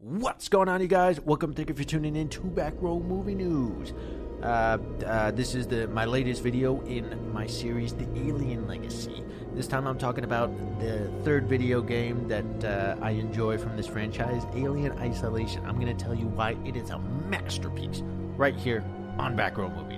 What's going on, you guys? Welcome. Thank you for tuning in to Back Row Movie News. Uh, uh, this is the my latest video in my series, The Alien Legacy. This time, I'm talking about the third video game that uh, I enjoy from this franchise, Alien Isolation. I'm going to tell you why it is a masterpiece right here on Back Row Movie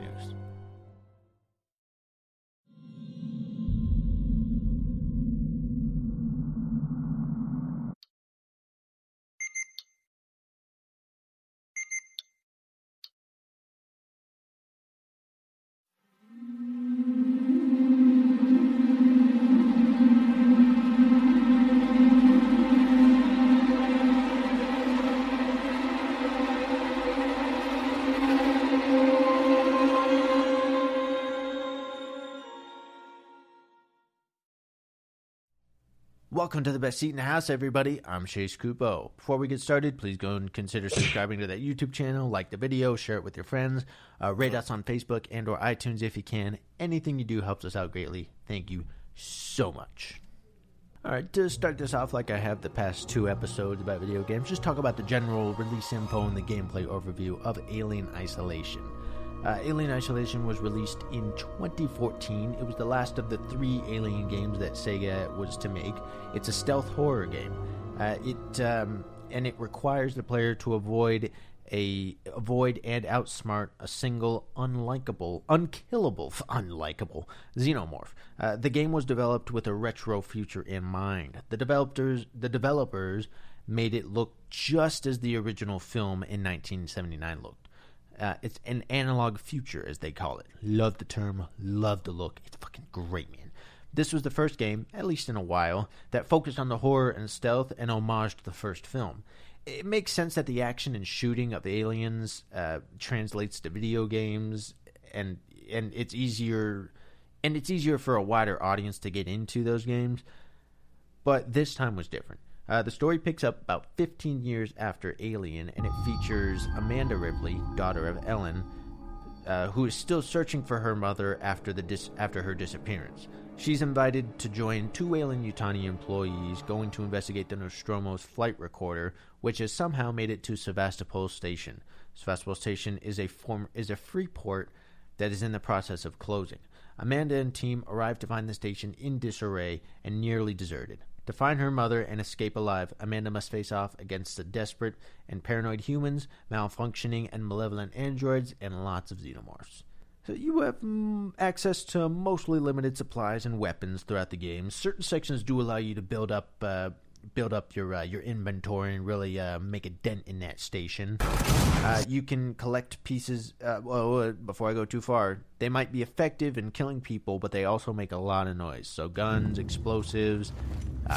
Welcome to the best seat in the house, everybody. I'm Chase Coupeau. Before we get started, please go and consider subscribing to that YouTube channel, like the video, share it with your friends, uh, rate us on Facebook and or iTunes if you can. Anything you do helps us out greatly. Thank you so much. All right, to start this off, like I have the past two episodes about video games, just talk about the general release info and the gameplay overview of Alien Isolation. Uh, Alien Isolation was released in 2014. It was the last of the three Alien games that Sega was to make. It's a stealth horror game. Uh, it um, and it requires the player to avoid a avoid and outsmart a single unlikable, unkillable, unlikable xenomorph. Uh, the game was developed with a retro future in mind. The developers the developers made it look just as the original film in 1979 looked. Uh, it's an analog future, as they call it. Love the term, love the look. It's fucking great, man. This was the first game, at least in a while, that focused on the horror and stealth and homage to the first film. It makes sense that the action and shooting of aliens uh, translates to video games, and and it's easier, and it's easier for a wider audience to get into those games. But this time was different. Uh, the story picks up about 15 years after Alien, and it features Amanda Ripley, daughter of Ellen, uh, who is still searching for her mother after the dis- after her disappearance. She's invited to join two Weyland-Yutani employees going to investigate the Nostromo's flight recorder, which has somehow made it to Sevastopol Station. Sevastopol Station is a form is a free port that is in the process of closing. Amanda and team arrive to find the station in disarray and nearly deserted. To find her mother and escape alive, Amanda must face off against the desperate and paranoid humans, malfunctioning and malevolent androids, and lots of xenomorphs. So you have mm, access to mostly limited supplies and weapons throughout the game. Certain sections do allow you to build up uh, build up your uh, your inventory and really uh, make a dent in that station. Uh, you can collect pieces. Uh, well, uh, before I go too far, they might be effective in killing people, but they also make a lot of noise. So guns, explosives, uh,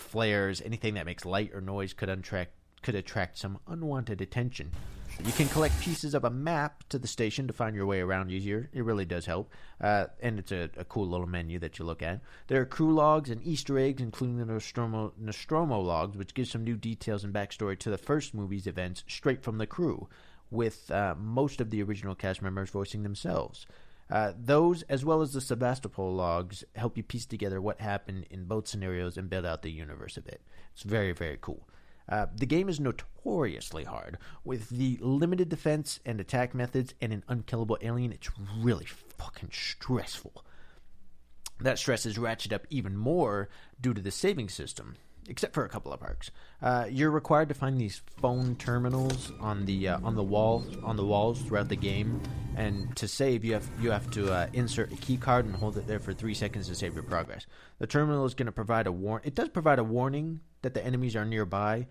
flares, anything that makes light or noise could attract could attract some unwanted attention. You can collect pieces of a map to the station to find your way around easier. It really does help. Uh, and it's a, a, cool little menu that you look at. There are crew logs and Easter eggs, including the Nostromo, Nostromo logs, which gives some new details and backstory to the first movie's events straight from the crew, with uh, most of the original cast members voicing themselves. Uh, those, as well as the Sevastopol logs, help you piece together what happened in both scenarios and build out the universe a bit. It's very, very cool. Uh, the game is notoriously hard. With the limited defense and attack methods and an unkillable alien, it's really fucking stressful. That stress is ratcheted up even more due to the saving system. Except for a couple of parks. Uh, you're required to find these phone terminals on the uh, on the wall on the walls throughout the game, and to save you have you have to uh, insert a key card and hold it there for three seconds to save your progress. The terminal is going to provide a warn. It does provide a warning that the enemies are nearby,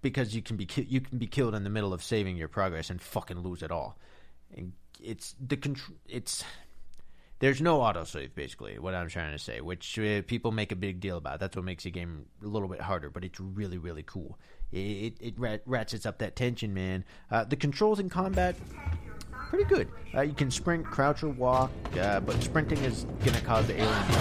because you can be ki- you can be killed in the middle of saving your progress and fucking lose it all. And it's the control. It's there's no autosave basically what i'm trying to say which uh, people make a big deal about. That's what makes the game a little bit harder but it's really really cool. It, it, it ratchets up that tension man. Uh, the controls in combat pretty good. Uh, you can sprint crouch or walk uh, but sprinting is gonna cause the alien to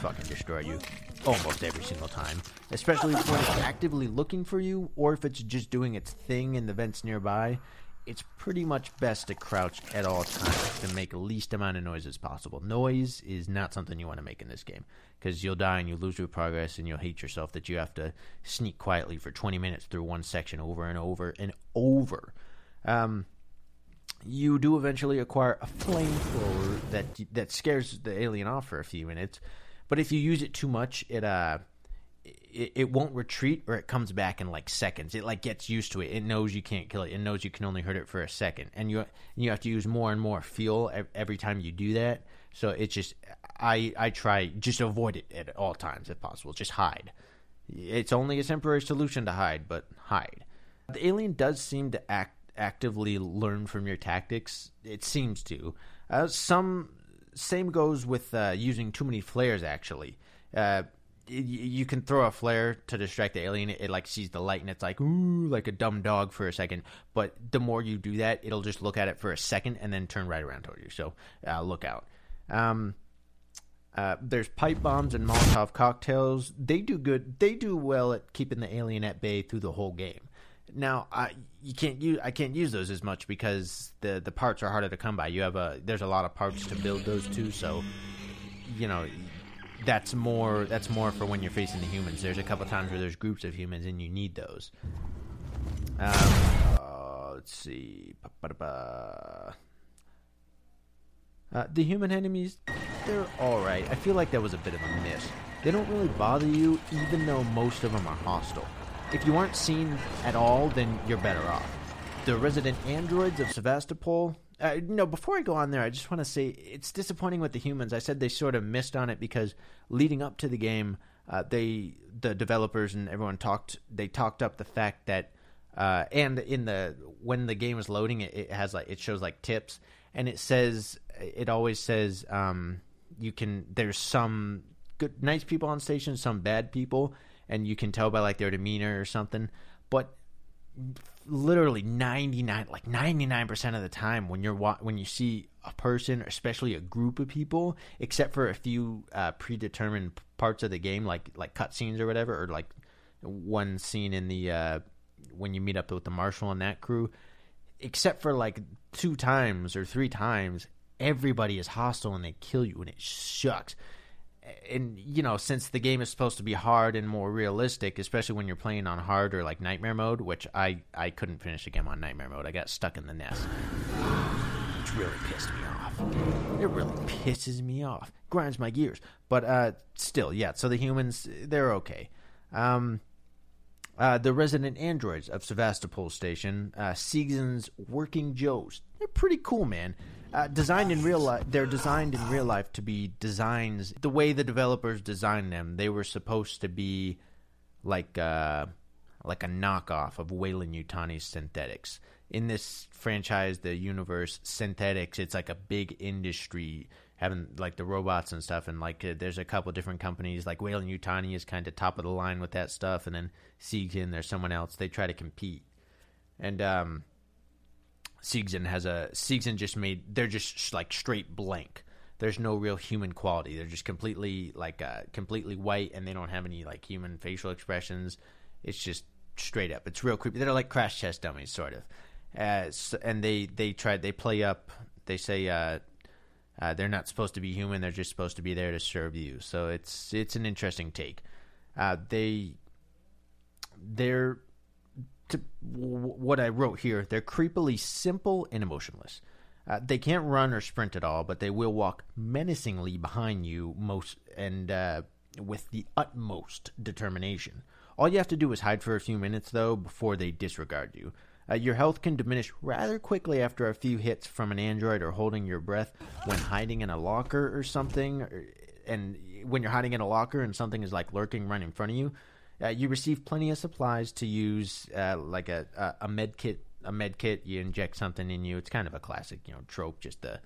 fucking destroy you almost every single time especially when it's actively looking for you or if it's just doing its thing in the vents nearby it's pretty much best to crouch at all times to make the least amount of noise as possible. Noise is not something you want to make in this game because you'll die and you lose your progress and you'll hate yourself that you have to sneak quietly for 20 minutes through one section over and over and over. Um, you do eventually acquire a flamethrower that that scares the alien off for a few minutes, but if you use it too much, it uh it, it won't retreat or it comes back in like seconds. It like gets used to it. It knows you can't kill it. It knows you can only hurt it for a second, and you you have to use more and more fuel every time you do that. So it's just I I try just avoid it at all times if possible. Just hide. It's only a temporary solution to hide, but hide. The alien does seem to act actively learn from your tactics. It seems to. Uh, some same goes with uh, using too many flares. Actually, uh, you can throw a flare to distract the alien. It, it, like sees the light and it's like ooh, like a dumb dog for a second. But the more you do that, it'll just look at it for a second and then turn right around toward you. So uh, look out. Um, uh, there's pipe bombs and Molotov cocktails. They do good. They do well at keeping the alien at bay through the whole game. Now, I you can't use I can't use those as much because the the parts are harder to come by. You have a there's a lot of parts to build those too. So you know that's more that's more for when you're facing the humans. There's a couple times where there's groups of humans and you need those. Um, uh, let's see. Uh, the human enemies, they're alright. I feel like that was a bit of a miss. They don't really bother you, even though most of them are hostile. If you aren't seen at all, then you're better off. The resident androids of Sevastopol, uh, no, before I go on there, I just want to say it's disappointing with the humans. I said they sort of missed on it because leading up to the game, uh, they the developers and everyone talked. They talked up the fact that, uh, and in the when the game is loading, it, it, has like it shows like tips, and it says it always says um, you can. There's some good nice people on station, some bad people, and you can tell by like their demeanor or something. But literally 99 like 99% of the time when you're when you see a person especially a group of people except for a few uh, predetermined parts of the game like like cutscenes or whatever or like one scene in the uh, when you meet up with the marshal and that crew except for like two times or three times everybody is hostile and they kill you and it sucks and you know since the game is supposed to be hard and more realistic especially when you're playing on hard or like nightmare mode which i i couldn't finish the game on nightmare mode. I got stuck in the nest. Which really pissed me off. It really pisses me off. Grinds my gears. But uh still yeah so the humans they're okay. Um uh, the resident androids of Sevastopol Station, uh, Seegson's Working Joes. They're pretty cool, man. Uh, designed in real life, they're designed in real life to be designs. The way the developers designed them, they were supposed to be like uh, like a knockoff of Weyland-Yutani synthetics. In this franchise, the universe synthetics, it's like a big industry having like the robots and stuff, and like uh, there's a couple different companies. Like Weyland-Yutani is kind of top of the line with that stuff, and then Siegen, there's someone else. They try to compete, and um, Seegson has a Seegson just made they're just like straight blank. There's no real human quality. They're just completely like uh, completely white, and they don't have any like human facial expressions. It's just straight up. It's real creepy. They're like crash test dummies, sort of. Uh, so, and they they try they play up. They say uh, uh, they're not supposed to be human. They're just supposed to be there to serve you. So it's it's an interesting take. Uh, they they're to what I wrote here, they're creepily simple and emotionless. Uh, they can't run or sprint at all, but they will walk menacingly behind you most and uh, with the utmost determination. All you have to do is hide for a few minutes, though, before they disregard you. Uh, your health can diminish rather quickly after a few hits from an android or holding your breath when hiding in a locker or something. And when you're hiding in a locker and something is like lurking right in front of you, uh, you receive plenty of supplies to use, uh, like a, a, a med kit. A med kit, you inject something in you. It's kind of a classic, you know, trope. Just to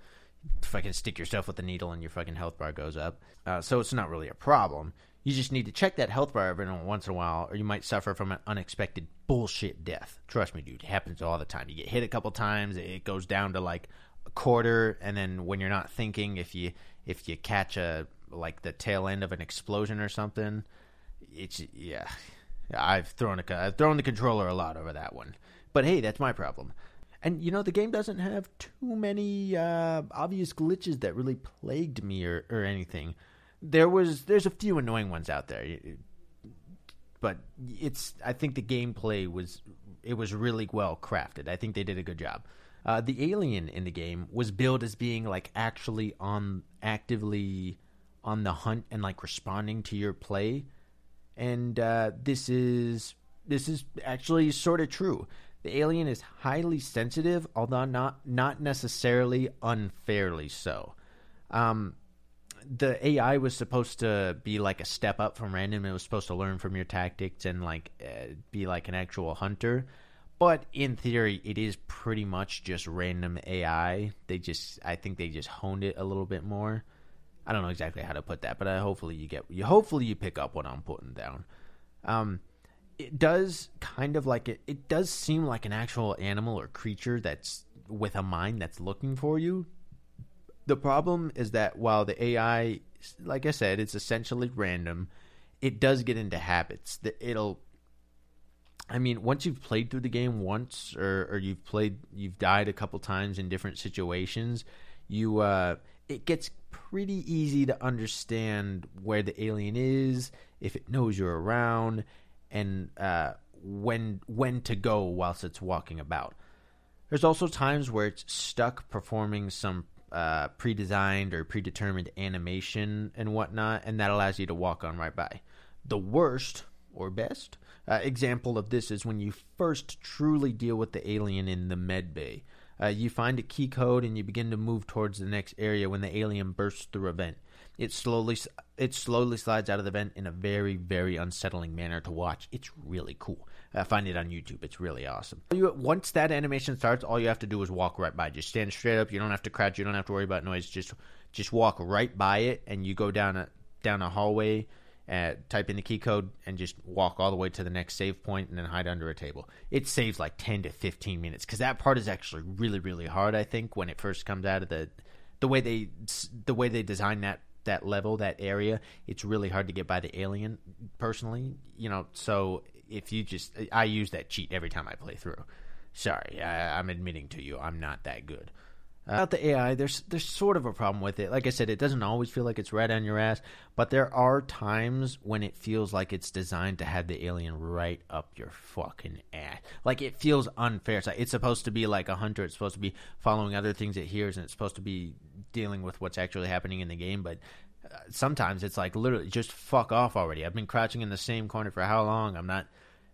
fucking stick yourself with a needle and your fucking health bar goes up. Uh, so it's not really a problem. You just need to check that health bar every once in a while, or you might suffer from an unexpected bullshit death. Trust me, dude, it happens all the time. You get hit a couple times, it goes down to like a quarter, and then when you're not thinking, if you if you catch a like the tail end of an explosion or something, it's yeah. I've thrown a I've thrown the controller a lot over that one, but hey, that's my problem. And you know the game doesn't have too many uh, obvious glitches that really plagued me or, or anything there was there's a few annoying ones out there, but it's I think the gameplay was it was really well crafted. I think they did a good job. Uh, the alien in the game was billed as being like actually on actively on the hunt and like responding to your play, and uh, this is this is actually sort of true. The alien is highly sensitive, although not not necessarily unfairly so. Um, the AI was supposed to be like a step up from random. It was supposed to learn from your tactics and like uh, be like an actual hunter. But in theory, it is pretty much just random AI. They just, I think they just honed it a little bit more. I don't know exactly how to put that, but uh, hopefully you get, you hopefully you pick up what I'm putting down. Um, it does kind of like it. It does seem like an actual animal or creature that's with a mind that's looking for you the problem is that while the AI, like I said, it's essentially random, it does get into habits. That it'll. I mean, once you've played through the game once, or, or you've played, you've died a couple times in different situations, you uh, it gets pretty easy to understand where the alien is, if it knows you're around, and uh, when when to go whilst it's walking about. There's also times where it's stuck performing some uh, pre-designed or predetermined animation and whatnot, and that allows you to walk on right by. The worst or best uh, example of this is when you first truly deal with the alien in the med bay. Uh, you find a key code and you begin to move towards the next area when the alien bursts through a vent. It slowly it slowly slides out of the vent in a very very unsettling manner to watch. It's really cool. Find it on YouTube. It's really awesome. Once that animation starts, all you have to do is walk right by. Just stand straight up. You don't have to crouch. You don't have to worry about noise. Just just walk right by it, and you go down a down a hallway. Uh, type in the key code and just walk all the way to the next save point and then hide under a table. It saves like 10 to 15 minutes because that part is actually really really hard I think when it first comes out of the the way they the way they design that that level that area it's really hard to get by the alien personally you know so if you just I use that cheat every time I play through. Sorry, I, am admitting to you I'm not that good. Uh, about the AI, there's there's sort of a problem with it. Like I said, it doesn't always feel like it's right on your ass, but there are times when it feels like it's designed to have the alien right up your fucking ass. Like it feels unfair. It's, like, it's supposed to be like a hunter. It's supposed to be following other things it hears, and it's supposed to be dealing with what's actually happening in the game. But sometimes it's like literally just fuck off already. I've been crouching in the same corner for how long? I'm not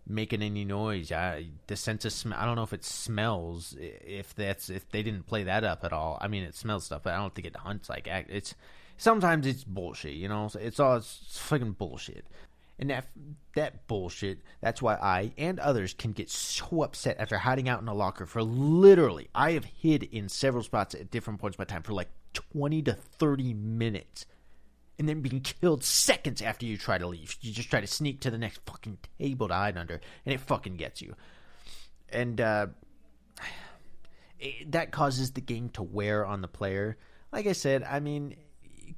making any noise. I, the sense of smell. I don't know if it smells. If that's if they didn't play that up at all. I mean, it smells stuff, but I don't think it hunts like it's. Sometimes it's bullshit, you know. It's all it's fucking bullshit. And that that bullshit, that's why I and others can get so upset after hiding out in a locker for literally I have hid in several spots at different points in my time for like 20 to 30 minutes and then being killed seconds after you try to leave. You just try to sneak to the next fucking table to hide under, and it fucking gets you. And uh, it, that causes the game to wear on the player. Like I said, I mean,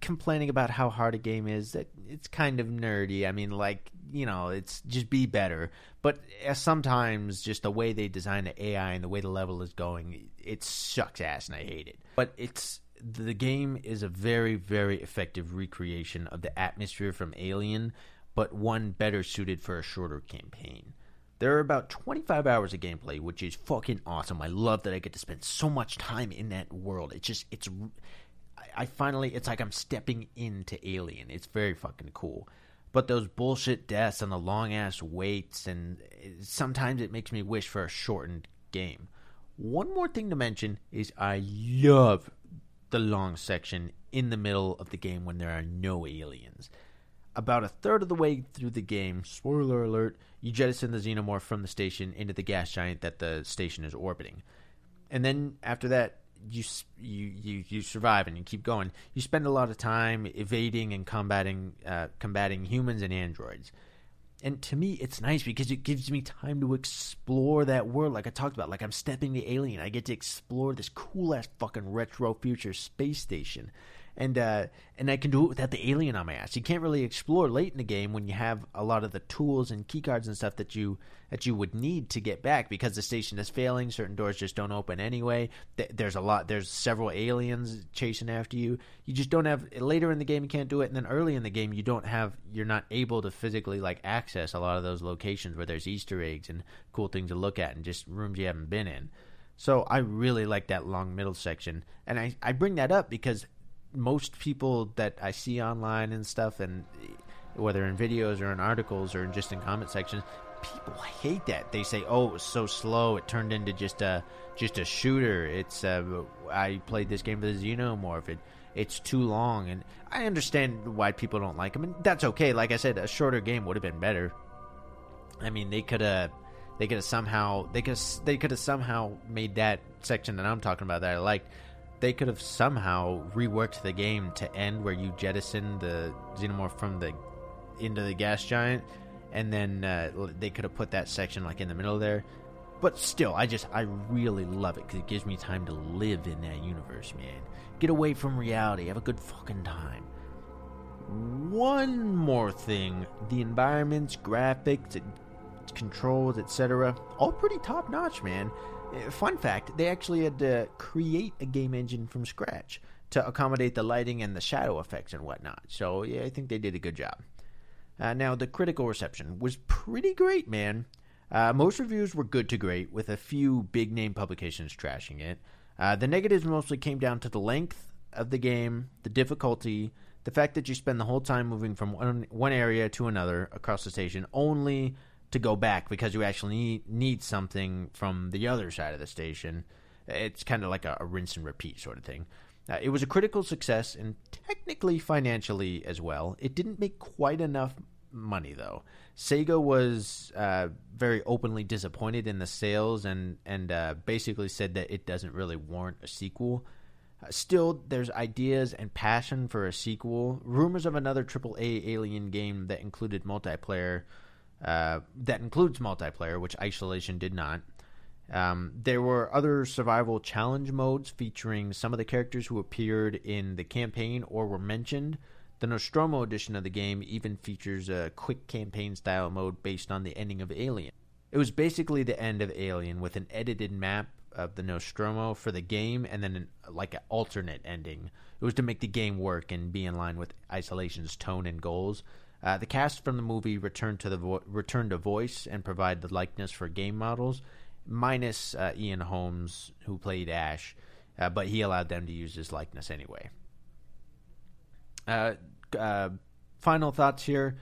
complaining about how hard a game is, that it's kind of nerdy. I mean, like you know, it's just be better. But uh, sometimes, just the way they design the AI and the way the level is going, it sucks ass, and I hate it. But it's the game is a very, very effective recreation of the atmosphere from Alien, but one better suited for a shorter campaign. There are about 25 hours of gameplay, which is fucking awesome. I love that I get to spend so much time in that world. It's just, it's, I finally, it's like I'm stepping into Alien. It's very fucking cool. but those bullshit deaths and the long ass waits, and sometimes it makes me wish for a shortened game. One more thing to mention is I love the long section in the middle of the game when there are no aliens. About a third of the way through the game, spoiler alert, you jettison the xenomorph from the station into the gas giant that the station is orbiting. And then after that, you you you you survive and you keep going. You spend a lot of time evading and combating uh, combating humans and androids. And to me, it's nice because it gives me time to explore that world, like I talked about. Like I'm stepping the alien, I get to explore this cool ass fucking retro future space station and uh, and I can do it without the alien on my ass. You can't really explore late in the game when you have a lot of the tools and keycards and stuff that you that you would need to get back because the station is failing. Certain doors just don't open anyway. There's a lot. There's several aliens chasing after you. You just don't have later in the game. You can't do it, and then early in the game you don't have. You're not able to physically like access a lot of those locations where there's Easter eggs and cool things to look at and just rooms you haven't been in. So I really like that long middle section, and I I bring that up because most people that I see online and stuff, and whether in videos or in articles or just in comment sections, people hate that. They say, "Oh, it was so slow. It turned into just a just a shooter." It's uh, I played this game for the xenomorph. It it's too long, and I understand why people don't like them, and that's okay. Like I said, a shorter game would have been better. I mean, they could have they could have somehow they could they could have somehow made that section that I'm talking about that I liked they could have somehow reworked the game to end where you jettison the xenomorph from the into the gas giant, and then uh, they could have put that section like in the middle there. But still, I just I really love it because it gives me time to live in that universe, man. Get away from reality, have a good fucking time. One more thing: the environments, graphics, controls, etc., all pretty top notch, man. Uh, fun fact they actually had to create a game engine from scratch to accommodate the lighting and the shadow effects and whatnot. So, yeah, I think they did a good job. Uh, now, the critical reception was pretty great, man. Uh, most reviews were good to great, with a few big name publications trashing it. Uh, the negatives mostly came down to the length of the game, the difficulty, the fact that you spend the whole time moving from one, one area to another across the station, only to go back because you actually need, need something from the other side of the station. It's kind of like a, a, rinse and repeat sort of thing. Uh, it was a critical success and technically financially as well. It didn't make quite enough money though. Sega was uh, very openly disappointed in the sales and and uh, basically said that it doesn't really warrant a sequel. Uh, still, there's ideas and passion for a sequel. Rumors of another AAA Alien game that included multiplayer uh, that includes multiplayer, which Isolation did not. Um, there were other survival challenge modes featuring some of the characters who appeared in the campaign or were mentioned. The Nostromo edition of the game even features a quick campaign style mode based on the ending of Alien. It was basically the end of Alien with an edited map of the Nostromo for the game and then an, like an alternate ending. It was to make the game work and be in line with Isolation's tone and goals. Uh, the cast from the movie returned to the vo- returned to voice and provide the likeness for game models, minus uh, Ian Holmes who played Ash, uh, but he allowed them to use his likeness anyway. Uh, uh, final thoughts here.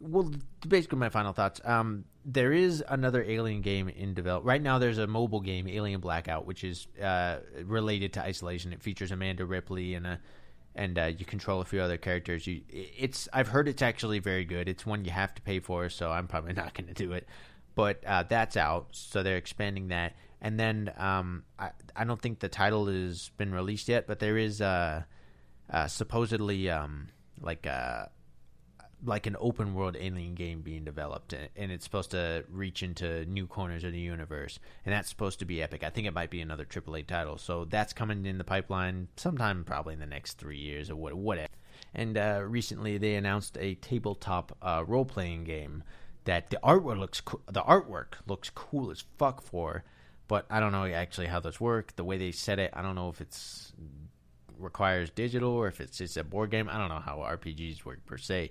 Well, basically my final thoughts. Um, there is another Alien game in development right now. There's a mobile game, Alien Blackout, which is uh, related to Isolation. It features Amanda Ripley and a and uh, you control a few other characters. You, it's I've heard it's actually very good. It's one you have to pay for, so I'm probably not going to do it. But uh, that's out, so they're expanding that. And then um, I I don't think the title has been released yet, but there is uh, uh supposedly um, like a uh, like an open world alien game being developed, and it's supposed to reach into new corners of the universe, and that's supposed to be epic. I think it might be another AAA title, so that's coming in the pipeline sometime, probably in the next three years or what, whatever. And uh, recently, they announced a tabletop uh, role playing game that the artwork looks co- the artwork looks cool as fuck for, but I don't know actually how those work. The way they set it, I don't know if it's requires digital or if it's just a board game. I don't know how RPGs work per se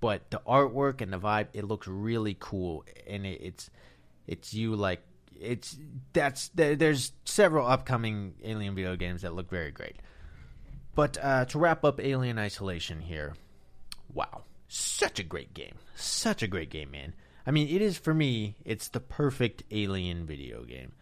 but the artwork and the vibe it looks really cool and it, it's it's you like it's that's there, there's several upcoming alien video games that look very great but uh, to wrap up alien isolation here wow such a great game. Such a great game, man. I mean, it is for me, it's the perfect alien video game.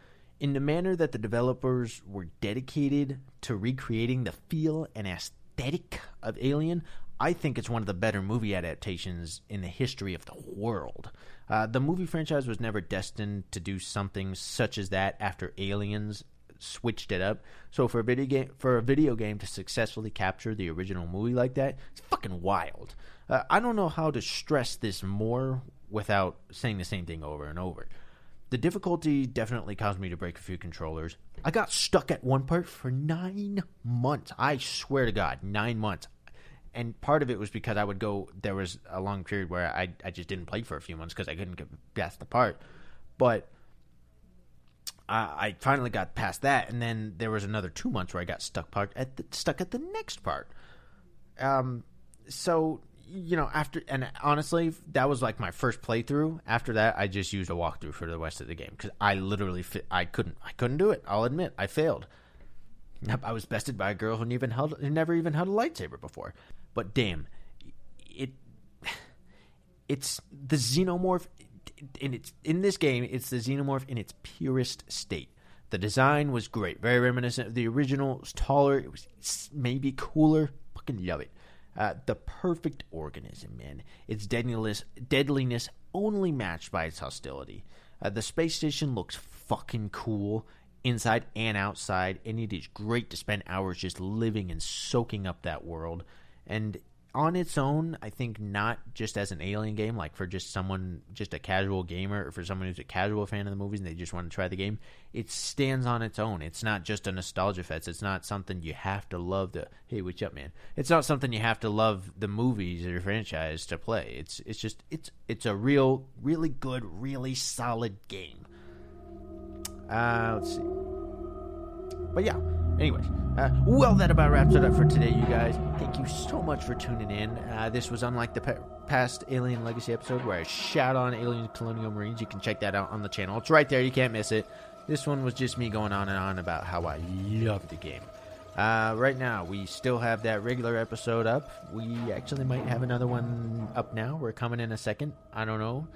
In the manner that the developers were dedicated to recreating the feel and aesthetic of Alien, I think it's one of the better movie adaptations in the history of the world. Uh, the movie franchise was never destined to do something such as that after Aliens switched it up. So for a video game, for a video game to successfully capture the original movie like that, it's fucking wild. Uh, I don't know how to stress this more without saying the same thing over and over. The difficulty definitely caused me to break a few controllers. I got stuck at one part for nine months. I swear to God, nine months. And part of it was because I would go. There was a long period where I I just didn't play for a few months because I couldn't get past the part. But I, I finally got past that, and then there was another two months where I got stuck at the, stuck at the next part. Um, so you know, after and honestly, that was like my first playthrough. After that, I just used a walkthrough for the rest of the game because I literally fit, I couldn't I couldn't do it. I'll admit I failed. I was bested by a girl who even held who never even held a lightsaber before. But damn, it it's the xenomorph in its in this game. It's the xenomorph in its purest state. The design was great, very reminiscent of the original. It was taller. It was maybe cooler. Fucking love it. Uh, the perfect organism, man. Its deadliness, deadliness only matched by its hostility. Uh, the space station looks fucking cool inside and outside, and it is great to spend hours just living and soaking up that world. And on its own, I think not just as an alien game, like for just someone, just a casual gamer, or for someone who's a casual fan of the movies and they just want to try the game, it stands on its own. It's not just a nostalgia fest. It's not something you have to love to. Hey, what's up, man? It's not something you have to love the movies or franchise to play. It's it's just it's it's a real, really good, really solid game. Uh, let's see. But yeah, anyways, uh, well, that about wraps it up for today, you guys. Thank you so much for tuning in. Uh, this was unlike the pe- past Alien Legacy episode where I shout on Alien Colonial Marines. You can check that out on the channel. It's right there. You can't miss it. This one was just me going on and on about how I love the game. Uh, right now, we still have that regular episode up. We actually might have another one up now. We're coming in a second. I don't know.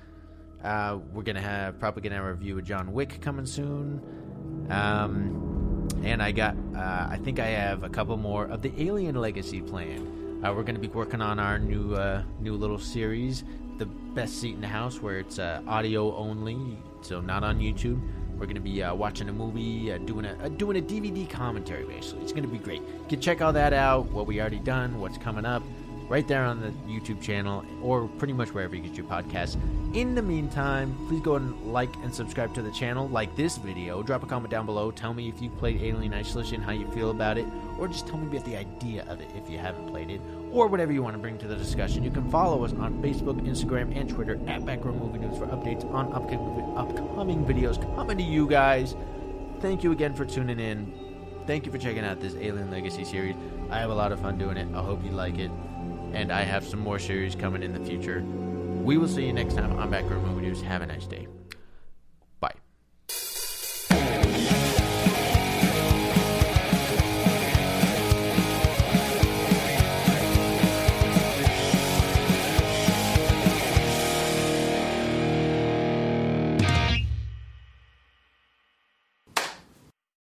Uh, we're gonna have probably gonna have a review of John Wick coming soon. Um, and I got, uh, I think I have a couple more of the Alien Legacy planned. Uh, we're going to be working on our new, uh, new little series, the best seat in the house, where it's uh, audio only, so not on YouTube. We're going to be uh, watching a movie, uh, doing a doing a DVD commentary. Basically, it's going to be great. You can check all that out. What we already done, what's coming up, right there on the YouTube channel, or pretty much wherever you get your podcasts. In the meantime, please go and like and subscribe to the channel. Like this video, drop a comment down below. Tell me if you've played Alien Isolation, how you feel about it, or just tell me about the idea of it if you haven't played it, or whatever you want to bring to the discussion. You can follow us on Facebook, Instagram, and Twitter at Back Row Movie News for updates on upcoming videos coming to you guys. Thank you again for tuning in. Thank you for checking out this Alien Legacy series. I have a lot of fun doing it. I hope you like it. And I have some more series coming in the future. We will see you next time on Back Row Movie News. Have a nice day.